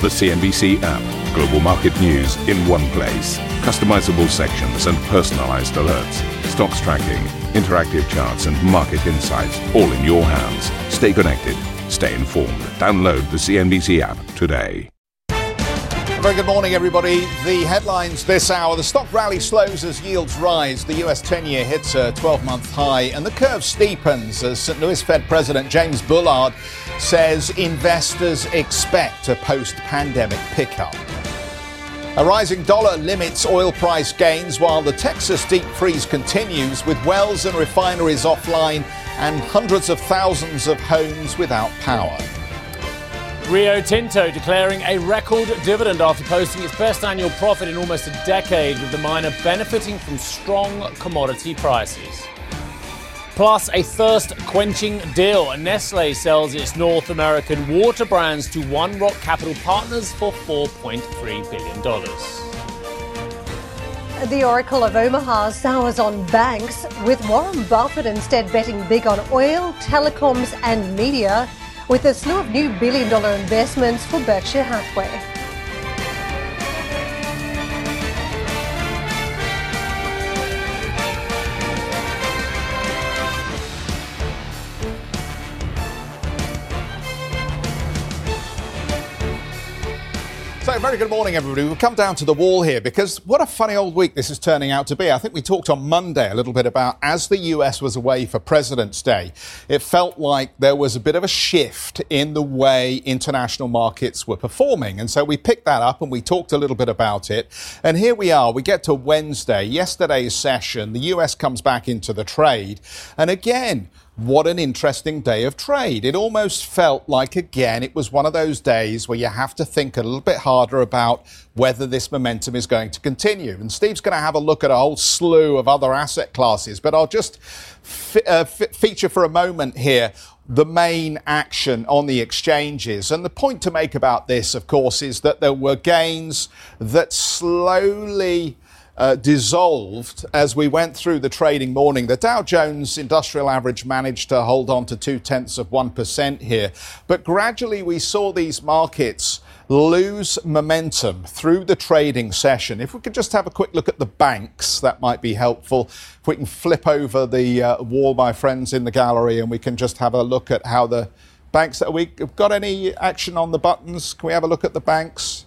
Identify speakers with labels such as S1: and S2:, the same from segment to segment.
S1: The CNBC app. Global market news in one place. Customizable sections and personalized alerts. Stocks tracking, interactive charts, and market insights all in your hands. Stay connected. Stay informed. Download the CNBC app today.
S2: Very good morning, everybody. The headlines this hour the stock rally slows as yields rise. The US 10 year hits a 12 month high, and the curve steepens as St. Louis Fed President James Bullard says investors expect a post pandemic pickup. A rising dollar limits oil price gains while the Texas deep freeze continues with wells and refineries offline and hundreds of thousands of homes without power.
S3: Rio Tinto declaring a record dividend after posting its best annual profit in almost a decade, with the miner benefiting from strong commodity prices. Plus, a thirst quenching deal. Nestle sells its North American water brands to One Rock Capital Partners for $4.3 billion.
S4: The Oracle of Omaha sours on banks, with Warren Buffett instead betting big on oil, telecoms, and media with a slew of new billion dollar investments for Berkshire Hathaway.
S2: Very good morning, everybody. We've come down to the wall here because what a funny old week this is turning out to be. I think we talked on Monday a little bit about as the US was away for President's Day, it felt like there was a bit of a shift in the way international markets were performing. And so we picked that up and we talked a little bit about it. And here we are. We get to Wednesday, yesterday's session. The US comes back into the trade. And again, what an interesting day of trade. It almost felt like, again, it was one of those days where you have to think a little bit harder about whether this momentum is going to continue. And Steve's going to have a look at a whole slew of other asset classes, but I'll just uh, feature for a moment here the main action on the exchanges. And the point to make about this, of course, is that there were gains that slowly uh, dissolved as we went through the trading morning. The Dow Jones Industrial Average managed to hold on to two tenths of 1% here. But gradually we saw these markets lose momentum through the trading session. If we could just have a quick look at the banks, that might be helpful. If we can flip over the uh, wall, my friends in the gallery, and we can just have a look at how the banks. Have we got any action on the buttons? Can we have a look at the banks?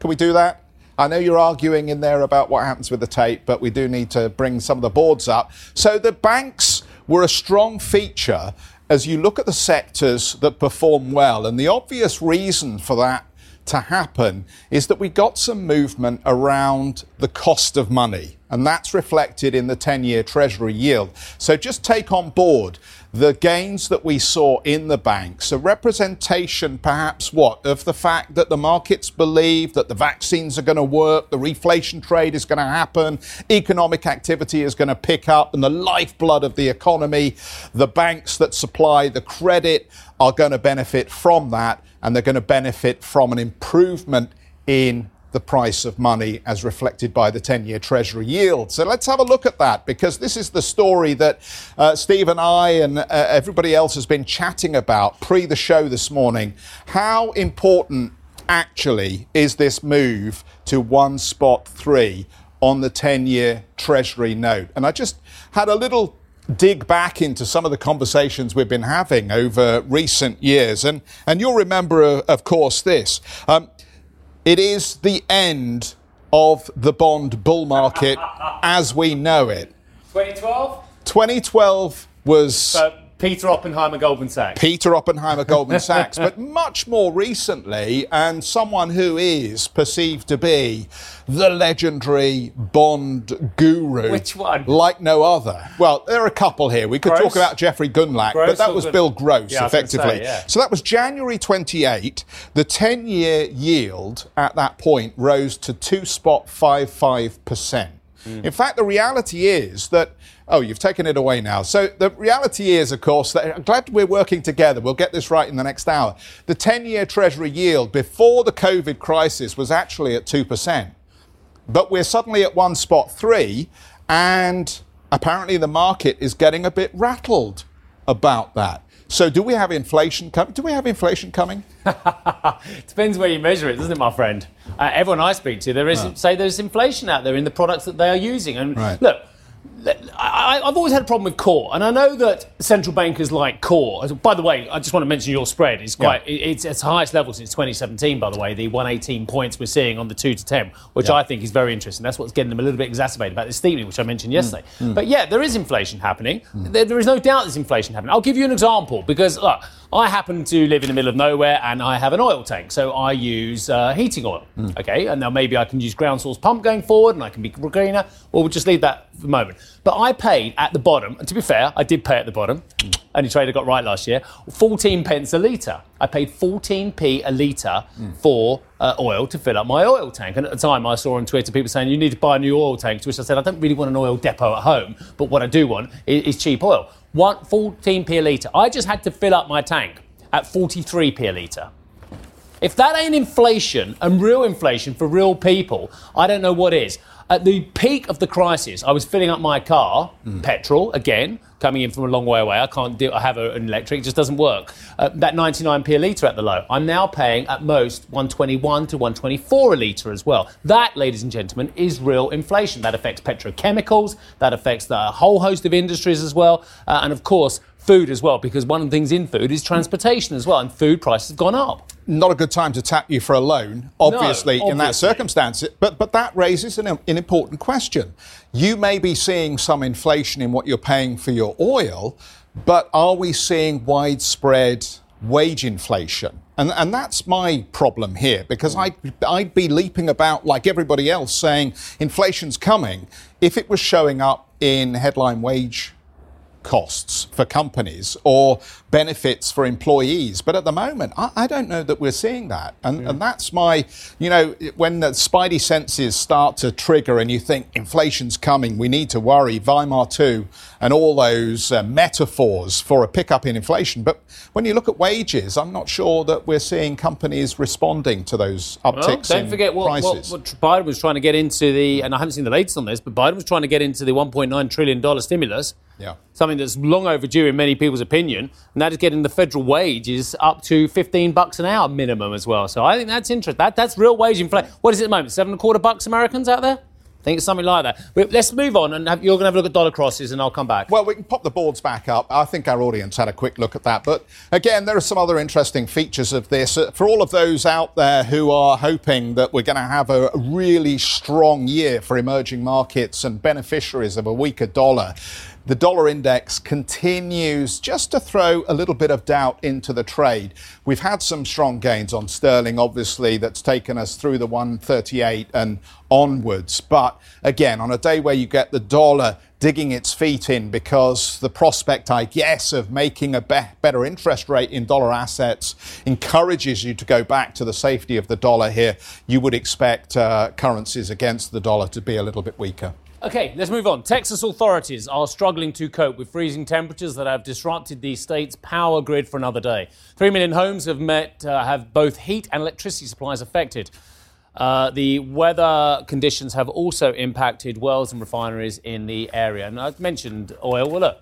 S2: Can we do that? I know you're arguing in there about what happens with the tape, but we do need to bring some of the boards up. So the banks were a strong feature as you look at the sectors that perform well. And the obvious reason for that to happen is that we got some movement around the cost of money. And that's reflected in the 10 year Treasury yield. So just take on board the gains that we saw in the banks, a representation perhaps what, of the fact that the markets believe that the vaccines are going to work, the reflation trade is going to happen, economic activity is going to pick up, and the lifeblood of the economy, the banks that supply the credit are going to benefit from that, and they're going to benefit from an improvement in the price of money as reflected by the 10 year Treasury yield. So let's have a look at that because this is the story that uh, Steve and I and uh, everybody else has been chatting about pre the show this morning. How important actually is this move to one spot three on the 10 year Treasury note? And I just had a little dig back into some of the conversations we've been having over recent years. And, and you'll remember, uh, of course, this. Um, it is the end of the bond bull market as we know it.
S3: 2012?
S2: 2012 was.
S3: Peter Oppenheimer, Goldman Sachs.
S2: Peter Oppenheimer, Goldman Sachs. but much more recently, and someone who is perceived to be the legendary Bond guru.
S3: Which one?
S2: Like no other. Well, there are a couple here. We could
S3: Gross?
S2: talk about Jeffrey Gundlach,
S3: Gross
S2: but that was
S3: Gun-
S2: Bill Gross,
S3: Yeah, I was gonna
S2: effectively.
S3: say, yeah.
S2: So that was January 28. The 10 year yield at that point rose to 2 spot 55%.
S3: Hmm.
S2: In fact, the reality is that Oh, you've taken it away now. So the reality is, of course, that I'm glad we're working together. We'll get this right in the next hour. The 10 year Treasury yield before the COVID crisis was actually at 2%. But we're suddenly at one spot three, and apparently the market is getting a bit rattled about that. So, do we have inflation coming? Do we have inflation coming?
S3: Depends where you measure it, doesn't it, my friend? Uh, everyone I speak to, there is say there's inflation out there in the products that they are using. And
S2: Right.
S3: look, I, I've always had a problem with core, and I know that central bankers like core. By the way, I just want to mention your spread. It's quite, it's its highest level since 2017. By the way, the 118 points we're seeing on the two to ten, which
S2: Yeah.
S3: I think is very interesting. That's what's getting them a little bit exacerbated about the steepening, which I mentioned
S2: Mm.
S3: yesterday. But yeah, there is inflation happening. There, there is no doubt there's inflation happening. I'll give you an example because look, I happen to live in the middle of nowhere and I have an oil tank, so I use uh, heating oil. Okay, and now maybe I can use ground source pump going forward, and I can be greener, or we'll just leave that for the moment. But I paid at the bottom, and to be fair, I did pay at the bottom. Only trader got right last year. 14 pence a litre. I paid 14p a litre for uh, oil to fill up my oil tank. And at the time, I saw on Twitter people saying you need to buy a new oil tank. To which I said I don't really want an oil depot at home, but what I do want is, is cheap oil. One 14p a litre. I just had to fill up my tank at 43p a litre. If that ain't inflation and real inflation for real people, I don't know what is. At the peak of the crisis, I was filling up my car, petrol again, coming in from a long way away. I can't do. I have a- an electric, it just doesn't work. Uh, that 99p a litre at the low. I'm now paying at most 121 to 124 a litre as well. That, ladies and gentlemen, is real inflation. That affects petrochemicals. That affects the whole host of industries as well, uh, and of course food as well. Because one of the things in food is transportation as well, and food prices have gone up.
S2: Not a good time to tap you for a loan, obviously, in that circumstance. But but that raises an, an important question. You may be seeing some inflation in what you're paying for your oil, but are we seeing widespread wage inflation? And, and that's my problem here because I'd, I'd be leaping about like everybody else saying inflation's coming if it was showing up in headline wage costs for companies or benefits for employees. But at the moment, I, I don't know that we're seeing that. And, and that's my, you know, when the spidey senses start to trigger and you think inflation's coming, we need to worry, Weimar 2 and all those uh, metaphors for a pickup in inflation. But when you look at wages, I'm not sure that we're seeing companies responding to those
S3: Well,
S2: upticks
S3: don't
S2: in
S3: forget what, what,
S2: prices.
S3: what Biden was trying to get into the, and I haven't seen the latest on this, but Biden was trying to get into the 1.9 trillion dollar stimulus.
S2: Yeah.
S3: Something that's long overdue in many people's opinion, and that is getting the federal wages up to 15 bucks an hour minimum as well. So I think that's interesting. That, that's real wage inflation. What is it at the moment? Seven and a quarter bucks Americans out there? I think it's something like that. But let's move on, and have, you're going to have a look at dollar crosses, and I'll come back.
S2: Well, we can pop the boards back up. I think our audience had a quick look at that. But again, there are some other interesting features of this. Uh, For all of those out there who are hoping that we're going to have a really strong year for emerging markets and beneficiaries of a weaker dollar, the dollar index continues just to throw a little bit of doubt into the trade. We've had some strong gains on sterling, obviously, that's taken us through the 138 and onwards. But again, on a day where you get the dollar digging its feet in because the prospect, I guess, of making a be- better interest rate in dollar assets encourages you to go back to the safety of the dollar here, you would expect uh, currencies against the dollar to be a little bit weaker.
S3: Okay, let's move on. Texas authorities are struggling to cope with freezing temperatures that have disrupted the state's power grid for another day. Three million homes have met uh, have both heat and electricity supplies affected. Uh, the weather conditions have also impacted wells and refineries in the area. And I've mentioned oil. Well, look,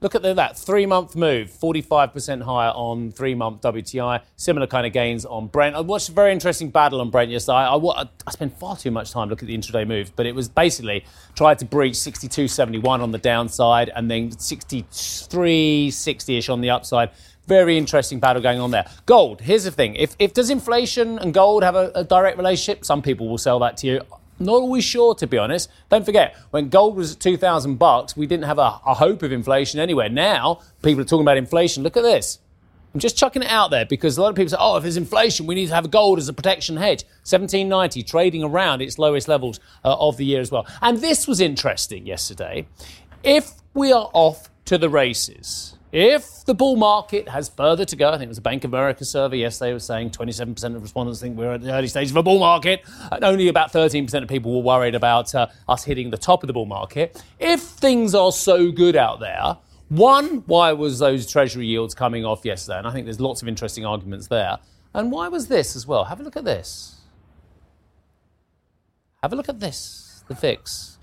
S3: Look at that three month move, 45% higher on three month WTI, similar kind of gains on Brent. I watched a very interesting battle on Brent yesterday. I, I, I spent far too much time looking at the intraday moves, but it was basically tried to breach 62.71 on the downside and then 63.60 ish on the upside. Very interesting battle going on there. Gold, here's the thing if, if does inflation and gold have a, a direct relationship? Some people will sell that to you. Not always sure, to be honest. Don't forget, when gold was at 2,000 bucks, we didn't have a, a hope of inflation anywhere. Now, people are talking about inflation. Look at this. I'm just chucking it out there because a lot of people say, oh, if there's inflation, we need to have gold as a protection hedge. 1790 trading around its lowest levels uh, of the year as well. And this was interesting yesterday. If we are off to the races, if the bull market has further to go, I think it was a Bank of America survey yesterday was saying 27% of respondents think we're at the early stages of a bull market, and only about 13% of people were worried about uh, us hitting the top of the bull market. If things are so good out there, one, why was those treasury yields coming off yesterday? And I think there's lots of interesting arguments there. And why was this as well? Have a look at this. Have a look at this, the VIX.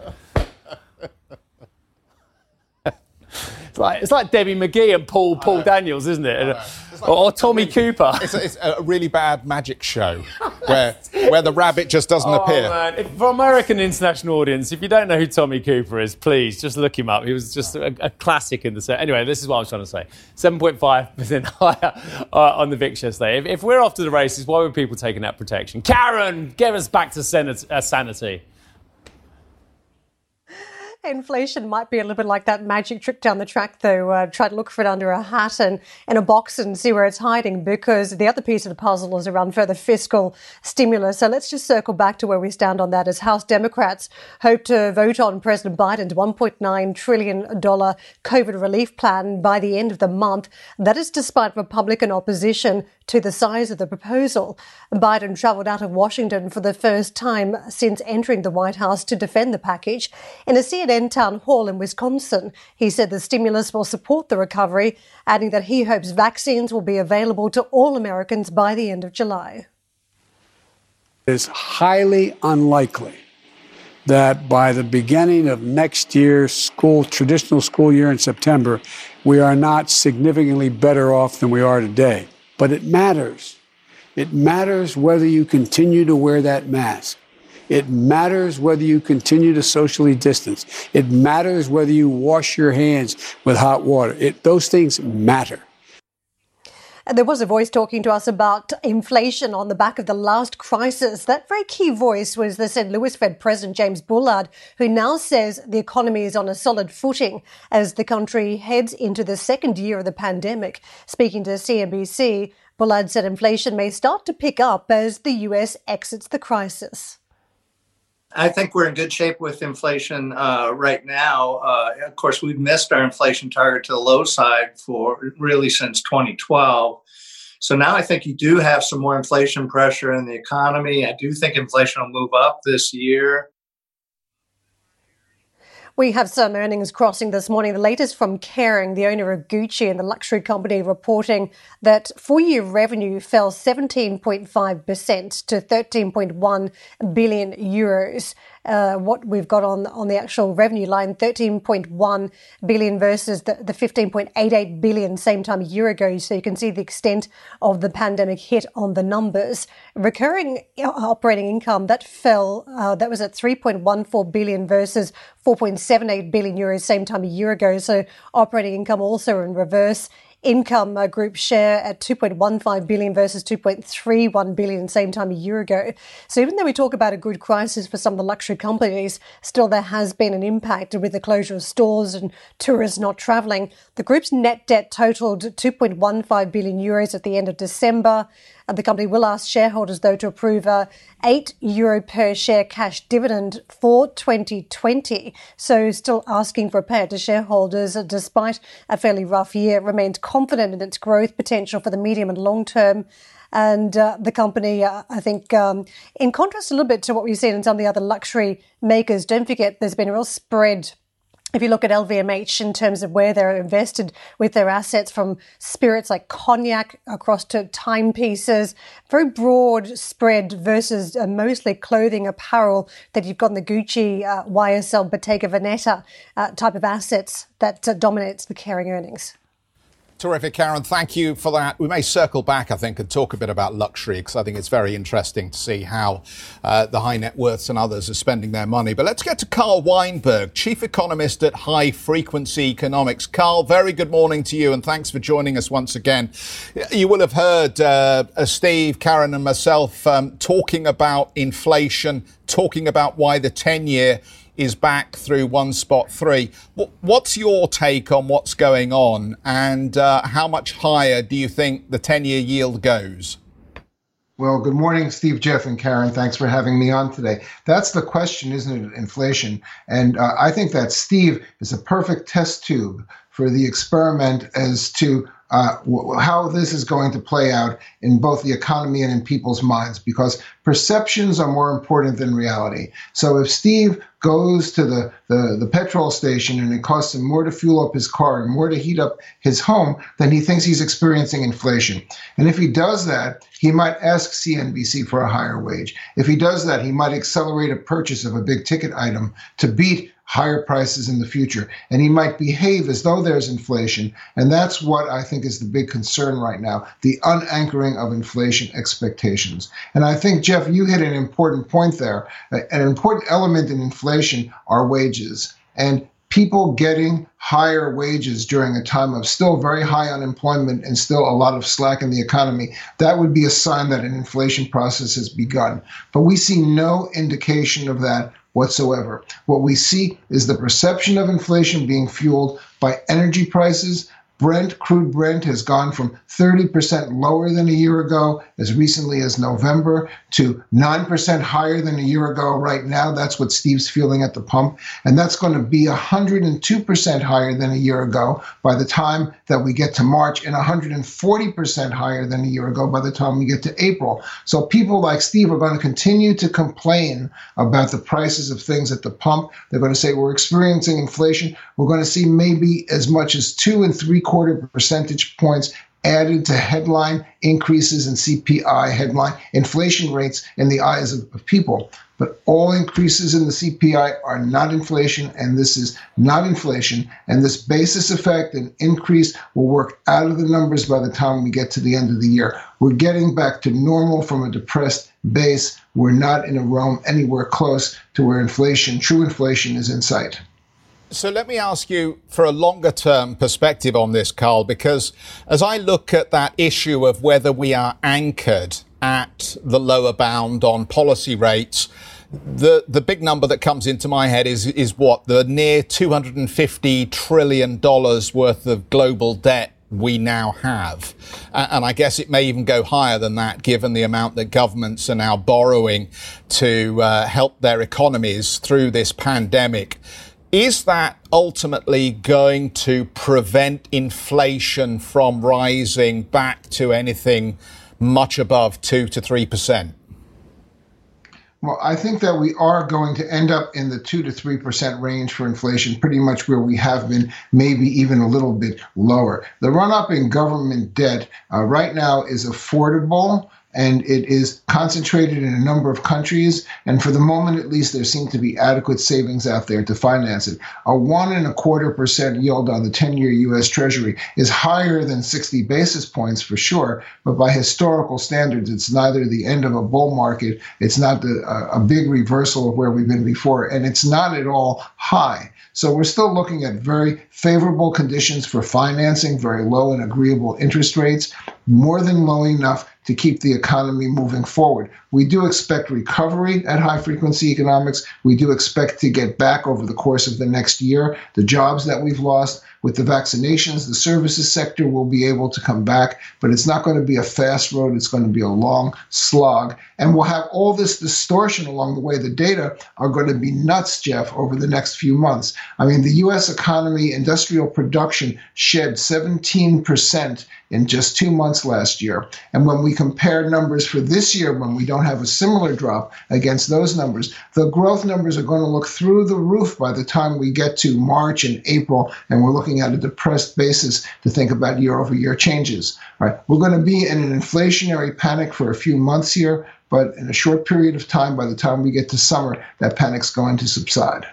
S3: Like, it's like Debbie McGee and Paul Paul Daniels, isn't it? Like, or, or, Tommy Cooper.
S2: It's a, it's a, really bad magic show where where the rabbit just doesn't
S3: oh,
S2: appear.
S3: Man. If, for American international audience, if you don't know who Tommy Cooper is, please just look him up. He was just a, a classic in the set. Anyway, this is what I was trying to say. 7.5% higher uh, on the VIX yesterday. If, if, we're off to the races, why were people taking that protection? Karen, get us back to sen- uh, sanity.
S4: Inflation might be a little bit like that magic trick down the track, though. Uh, try to look for it under a hat and in a box and see where it's hiding, because the other piece of the puzzle is around further fiscal stimulus. So let's just circle back to where we stand on that as House Democrats hope to vote on President Biden's $1.9 trillion COVID relief plan by the end of the month. That is despite Republican opposition to the size of the proposal. Biden traveled out of Washington for the first time since entering the White House to defend the package. In a CNN town hall in Wisconsin, he said the stimulus will support the recovery, adding that he hopes vaccines will be available to all Americans by the end of July.
S5: It is highly unlikely that by the beginning of next year's school traditional school year in September, we are not significantly better off than we are today. But it matters. It matters whether you continue to wear that mask. It matters whether you continue to socially distance. It matters whether you wash your hands with hot water. It, those things matter.
S4: And there was a voice talking to us about inflation on the back of the last crisis. That very key voice was the St. Louis Fed President James Bullard, who now says the economy is on a solid footing as the country heads into the second year of the pandemic. Speaking to CNBC, Bullard said inflation may start to pick up as the US exits the crisis.
S6: I think we're in good shape with inflation uh, right now. Uh, of course, we've missed our inflation target to the low side for really since 2012. So now I think you do have some more inflation pressure in the economy. I do think inflation will move up this year.
S4: We have some earnings crossing this morning. The latest from Kering, the owner of Gucci and the luxury company, reporting that full year revenue fell 17.5% to 13.1 billion euros uh, what we've got on on the actual revenue line, 13.1 billion versus the, the 15.88 billion same time a year ago. So you can see the extent of the pandemic hit on the numbers. Recurring uh, operating income that fell, uh, that was at 3.14 billion versus 4.78 billion euros same time a year ago. So operating income also in reverse income uh, group share at 2.15 billion versus 2.31 billion same time a year ago. So even though we talk about a good crisis for some of the luxury companies, still there has been an impact with the closure of stores and tourists not traveling. The group's net debt totaled 2.15 billion euros at the end of December. The company will ask shareholders, though, to approve a 8 euro per share cash dividend for 2020. So, still asking for a payout to shareholders, despite a fairly rough year, remains confident in its growth potential for the medium and long term. And uh, the company, uh, I think, um, in contrast a little bit to what we've seen in some of the other luxury makers, don't forget there's been a real spread if you look at LVMH in terms of where they're invested with their assets from spirits like cognac across to timepieces, very broad spread versus uh, mostly clothing, apparel that you've got in the Gucci, uh, YSL, Bottega Veneta uh, type of assets that uh, dominates the Kering earnings.
S2: Terrific, Karen. Thank you for that. We may circle back, I think, and talk a bit about luxury because I think it's very interesting to see how uh, the high net worths and others are spending their money. But let's get to Carl Weinberg, Chief Economist at High Frequency Economics. Carl, very good morning to you and thanks for joining us once again. You will have heard uh, Steve, Karen, and myself um, talking about inflation, talking about why the 10 year is back through one spot three. What's your take on what's going on, and uh, how much higher do you think the 10 year yield goes?
S7: Well, good morning, Steve, Geoff, and Karen. Thanks for having me on today. That's the question, isn't it? Inflation. And uh, I think that Steve is a perfect test tube for the experiment as to uh, how this is going to play out in both the economy and in people's minds because perceptions are more important than reality. So if Steve goes to the, the, the, petrol station and it costs him more to fuel up his car and more to heat up his home, then he thinks he's experiencing inflation. And if he does that, he might ask CNBC for a higher wage. If he does that, he might accelerate a purchase of a big ticket item to beat higher prices in the future. And he might behave as though there's inflation. And that's what I think is the big concern right now the unanchoring of inflation expectations. And I think, Geoff, you hit an important point there. Uh, an important element in inflation are wages. And people getting higher wages during a time of still very high unemployment and still a lot of slack in the economy, that would be a sign that an inflation process has begun. But we see no indication of that whatsoever. What we see is the perception of inflation being fueled by energy prices, Brent, crude Brent, has gone from 30% lower than a year ago as recently as November to 9% higher than a year ago right now. That's what Steve's feeling at the pump. And that's going to be 102% higher than a year ago by the time that we get to March and 140% higher than a year ago by the time we get to April. So people like Steve are going to continue to complain about the prices of things at the pump. They're going to say we're experiencing inflation. We're going to see maybe as much as two and three quarter percentage points added to headline increases in CPI, headline inflation rates in the eyes of, of, people. But all increases in the CPI are not inflation, and this is not inflation. And this basis effect and increase will work out of the numbers by the time we get to the end of the year. We're getting back to normal from a depressed base. We're not in a realm anywhere close to where inflation, true inflation, is in sight.
S2: So let me ask you for a longer term perspective on this, Carl, because as I look at that issue of whether we are anchored at the lower bound on policy rates, the the big number that comes into my head is is what the near 250 trillion dollars worth of global debt we now have. And I guess it may even go higher than that given the amount that governments are now borrowing to uh, help their economies through this pandemic. Is that ultimately going to prevent inflation from rising back to anything much above 2 to 3%?
S7: Well, I think that we are going to end up in the 2 to 3% range for inflation, pretty much where we have been, maybe even a little bit lower. The run up in government debt uh, right now is affordable and it is concentrated in a number of countries. And for the moment, at least, there seem to be adequate savings out there to finance it. A one and a quarter percent yield on the 10 year US Treasury is higher than 60 basis points for sure, but by historical standards, it's neither the end of a bull market, it's not the, a big reversal of where we've been before, and it's not at all high. So we're still looking at very favorable conditions for financing, very low and agreeable interest rates, more than low enough to keep the economy moving forward. We do expect recovery at high frequency economics. We do expect to get back over the course of the next year the jobs that we've lost. With the vaccinations, the services sector will be able to come back, but it's not going to be a fast road. It's going to be a long slog. And we'll have all this distortion along the way. The data are going to be nuts, Geoff, over the next few months. I mean, the US economy, industrial production shed 17% in just two months last year. And when we compare numbers for this year, when we don't have a similar drop against those numbers, the growth numbers are going to look through the roof by the time we get to March and April, and we're looking at a depressed basis to think about year over year changes. All right, we're going to be in an inflationary panic for a few months here, but in a short period of time, by the time we get to summer, that panic's going to subside.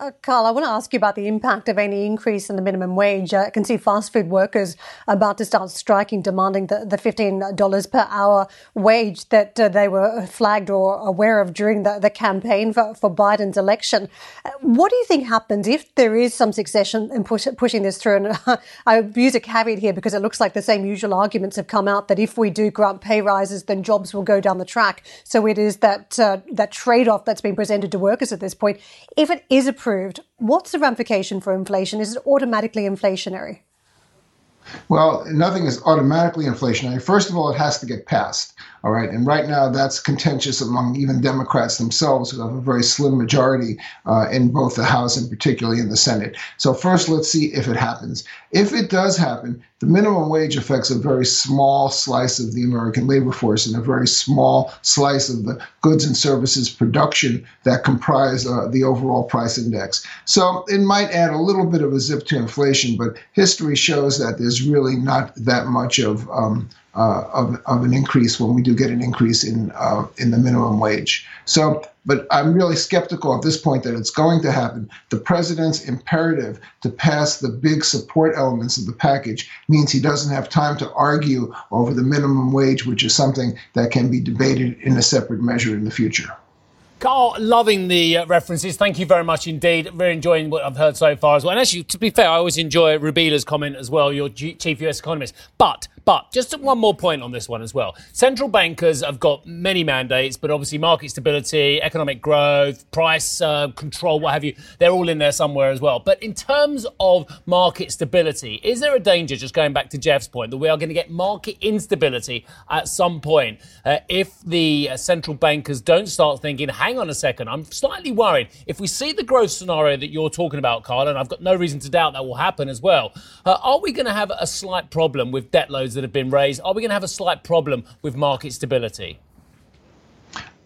S4: Uh, Carl, I want to ask you about the impact of any increase in the minimum wage. Uh, I can see fast food workers about to start striking, demanding the, the $15 per hour wage that uh, they were flagged or aware of during the, the campaign for, for Biden's election. Uh, what do you think happens if there is some succession in push, pushing this through? And I use a caveat here because it looks like the same usual arguments have come out that if we do grant pay rises, then jobs will go down the track. So it is that, uh, that trade off that's been presented to workers at this point. If it is approved, approved, what's the ramification for inflation? Is it automatically inflationary?
S7: Well, nothing is automatically inflationary. First of all, it has to get passed. All right. And right now, that's contentious among even Democrats themselves, who have a very slim majority uh, in both the House and particularly in the Senate. So, first, let's see if it happens. If it does happen, the minimum wage affects a very small slice of the American labor force and a very small slice of the goods and services production that comprise uh, the overall price index. So, it might add a little bit of a zip to inflation, but history shows that there's really not that much of um, uh, of, of an increase when we do get an increase in uh, in the minimum wage. So but I'm really skeptical at this point that it's going to happen. The president's imperative to pass the big support elements of the package means he doesn't have time to argue over the minimum wage, which is something that can be debated in a separate measure in the future.
S3: Carl, loving the uh, references. Thank you very much indeed. Very enjoying what I've heard so far as well. And actually, to be fair, I always enjoy Rubeela's comment as well, your G- chief US economist. But but just one more point on this one as well. Central bankers have got many mandates, but obviously market stability, economic growth, price uh, control, what have you, they're all in there somewhere as well. But in terms of market stability, is there a danger, just going back to Geoff's point, that we are going to get market instability at some point uh, if the uh, central bankers don't start thinking, hang on a second, I'm slightly worried. If we see the growth scenario that you're talking about, Carl, and I've got no reason to doubt that will happen as well, uh, are we going to have a slight problem with debt loads that have been raised, are we going to have a slight problem with market stability?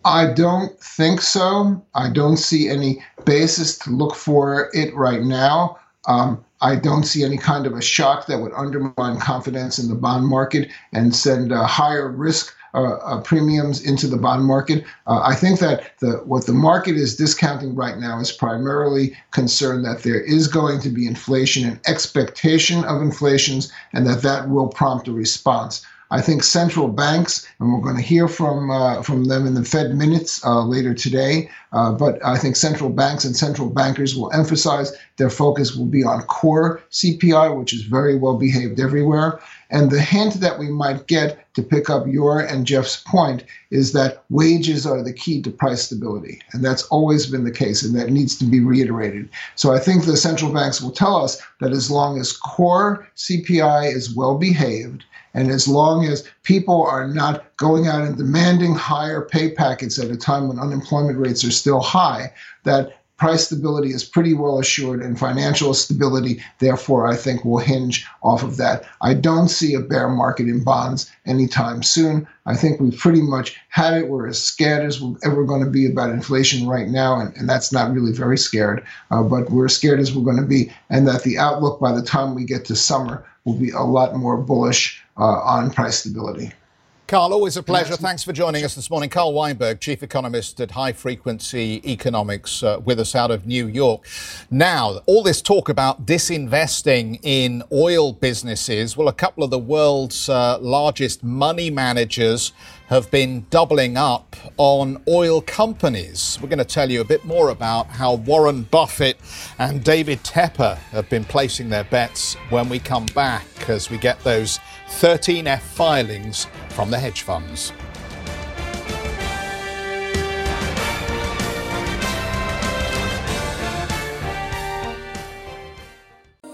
S7: I don't think so. I don't see any basis to look for it right now. Um, I don't see any kind of a shock that would undermine confidence in the bond market and send a higher risk uh, uh, premiums into the bond market. Uh, I think that the what the market is discounting right now is primarily concerned that there is going to be inflation and expectation of inflations, and that that will prompt a response. I think central banks, and we're going to hear from uh, from them in the Fed minutes uh, later today. Uh, but I think central banks and central bankers will emphasize their focus will be on core CPI, which is very well behaved everywhere. And the hint that we might get to pick up your and Geoff's point is that wages are the key to price stability. And that's always been the case, and that needs to be reiterated. So I think the central banks will tell us that as long as core CPI is well behaved, and as long as people are not going out and demanding higher pay packets at a time when unemployment rates are still high, that price stability is pretty well assured and financial stability, therefore, I think will hinge off of that. I don't see a bear market in bonds anytime soon. I think we've pretty much had it. We're as scared as we're ever going to be about inflation right now, and, and that's not really very scared, uh, but we're as scared as we're going to be, and that the outlook by the time we get to summer will be a lot more bullish uh, on price stability.
S2: Carl, always a pleasure. Thanks for joining us this morning. Carl Weinberg, Chief Economist at High Frequency Economics, uh, with us out of New York. Now, all this talk about disinvesting in oil businesses, well, a couple of the world's uh, largest money managers have been doubling up on oil companies. We're going to tell you a bit more about how Warren Buffett and David Tepper have been placing their bets when we come back as we get those 13F filings from the hedge funds.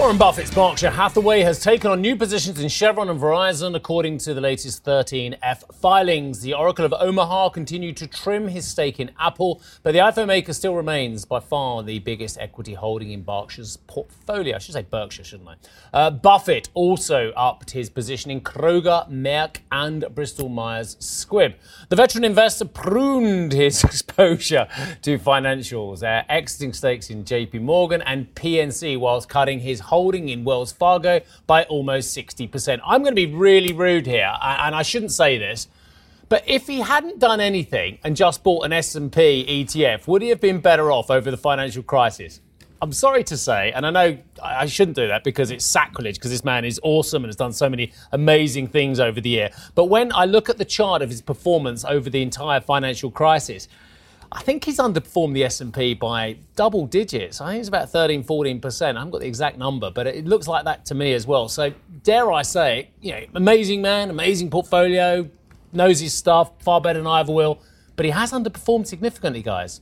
S3: Warren Buffett's Berkshire Hathaway has taken on new positions in Chevron and Verizon, according to the latest 13F filings. The Oracle of Omaha continued to trim his stake in Apple, but the iPhone maker still remains by far the biggest equity holding in Berkshire's portfolio. I should say Berkshire, shouldn't I? Uh, Buffett also upped his position in Kroger, Merck, and Bristol Myers Squibb. The veteran investor pruned his exposure to financials, uh, exiting stakes in JP Morgan and PNC whilst cutting his holding in Wells Fargo by almost 60%. I'm going to be really rude here, and I shouldn't say this, but if he hadn't done anything and just bought an S&P ETF, would he have been better off over the financial crisis? I'm sorry to say, and I know I shouldn't do that because it's sacrilege, because this man is awesome and has done so many amazing things over the year. But when I look at the chart of his performance over the entire financial crisis, I think he's underperformed the S&P by double digits. I think it's about 13, 14%. I haven't got the exact number, but it looks like that to me as well. So dare I say, you know, amazing man, amazing portfolio, knows his stuff far better than I ever will, but he has underperformed significantly, guys.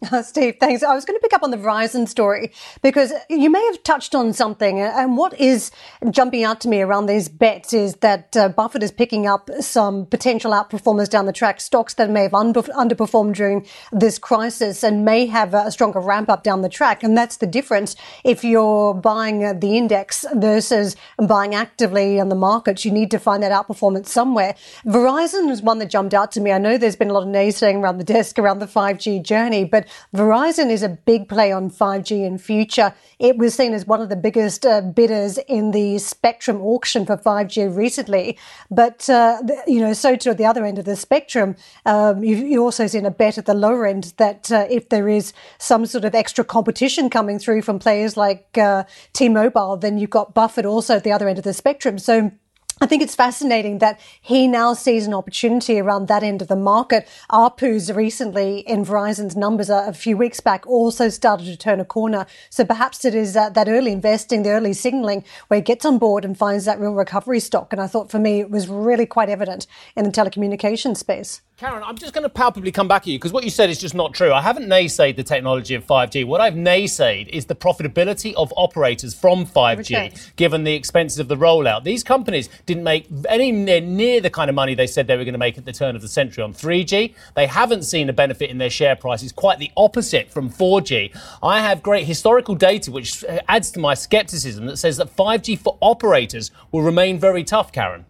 S4: Steve, thanks. I was going to pick up on the Verizon story because you may have touched on something. And what is jumping out to me around these bets is that uh, Buffett is picking up some potential outperformers down the track, stocks that may have un- underperformed during this crisis and may have a stronger ramp up down the track. And that's the difference if you're buying uh, the index versus buying actively on the markets. You need to find that outperformance somewhere. Verizon was one that jumped out to me. I know there's been a lot of naysaying around the desk around the 5G journey, but Verizon is a big play on 5G in future. It was seen as one of the biggest uh, bidders in the spectrum auction for 5G recently. But, uh, you know, so too at the other end of the spectrum, um, you, you also seen a bet at the lower end that uh, if there is some sort of extra competition coming through from players like uh, T-Mobile, then you've got Buffett also at the other end of the spectrum. So I think it's fascinating that he now sees an opportunity around that end of the market. ARPUs recently in Verizon's numbers a few weeks back also started to turn a corner. So perhaps it is that, that early investing, the early signaling where he gets on board and finds that real recovery stock. And I thought for me, it was really quite evident in the telecommunications space.
S3: Karen, I'm just going to palpably come back at you because what you said is just not true. I haven't naysayed the technology of 5G. What I've naysayed is the profitability of operators from 5G, given the expenses of the rollout. These companies didn't make any near, near the kind of money they said they were going to make at the turn of the century on 3G. They haven't seen a benefit in their share prices, quite the opposite from 4G. I have great historical data which adds to my skepticism that says that 5G for operators will remain very tough, Karen.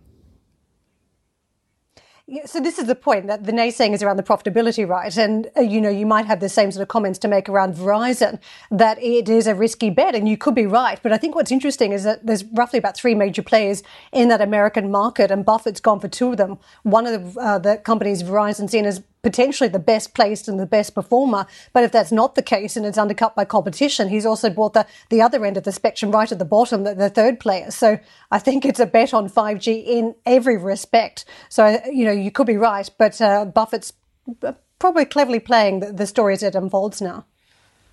S4: So this is the point that the naysaying is around the profitability, right? And uh, you know, you might have the same sort of comments to make around Verizon that it is a risky bet, and you could be right. But I think what's interesting is that there's roughly about three major players in that American market, and Buffett's gone for two of them. One of the, uh, the companies Verizon seen as potentially the best placed and the best performer. But if that's not the case and it's undercut by competition, he's also brought the, the other end of the spectrum right at the bottom, the, the third player. So I think it's a bet on 5G in every respect. So, you know, you could be right, but uh, Buffett's probably cleverly playing the, the story as it unfolds now.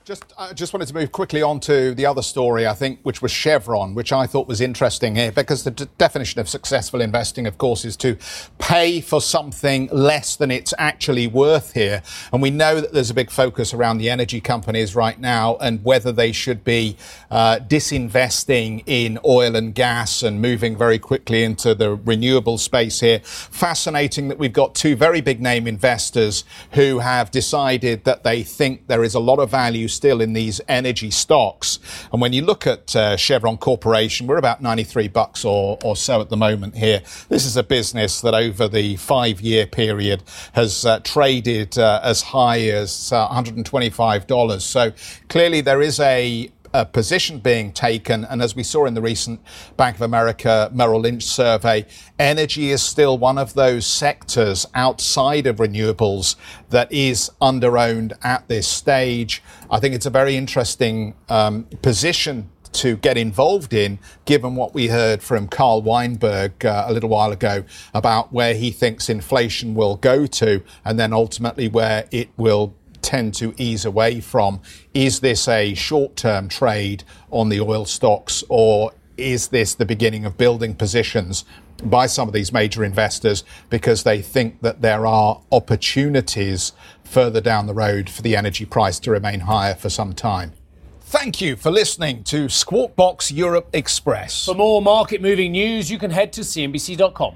S2: Just, I just wanted to move quickly on to the other story, I think, which was Chevron, which I thought was interesting here because the d- definition of successful investing, of course, is to pay for something less than it's actually worth here. And we know that there's a big focus around the energy companies right now and whether they should be uh, disinvesting in oil and gas and moving very quickly into the renewable space here. Fascinating that we've got two very big name investors who have decided that they think there is a lot of value still in these energy stocks. And when you look at uh, Chevron Corporation, we're about 93 bucks or, or so at the moment here. This is a business that over the five year period has uh, traded uh, as high as $125. Uh, so clearly there is a a position being taken. And as we saw in the recent Bank of America Merrill Lynch survey, energy is still one of those sectors outside of renewables that is underowned at this stage. I think it's a very interesting um, position to get involved in, given what we heard from Carl Weinberg uh, a little while ago about where he thinks inflation will go to, and then ultimately where it will tend to ease away from. Is this a short term trade on the oil stocks, or is this the beginning of building positions by some of these major investors because they think that there are opportunities further down the road for the energy price to remain higher for some time? Thank you for listening to Squawk Box Europe Express.
S3: For more market moving news, you can head to CNBC.com.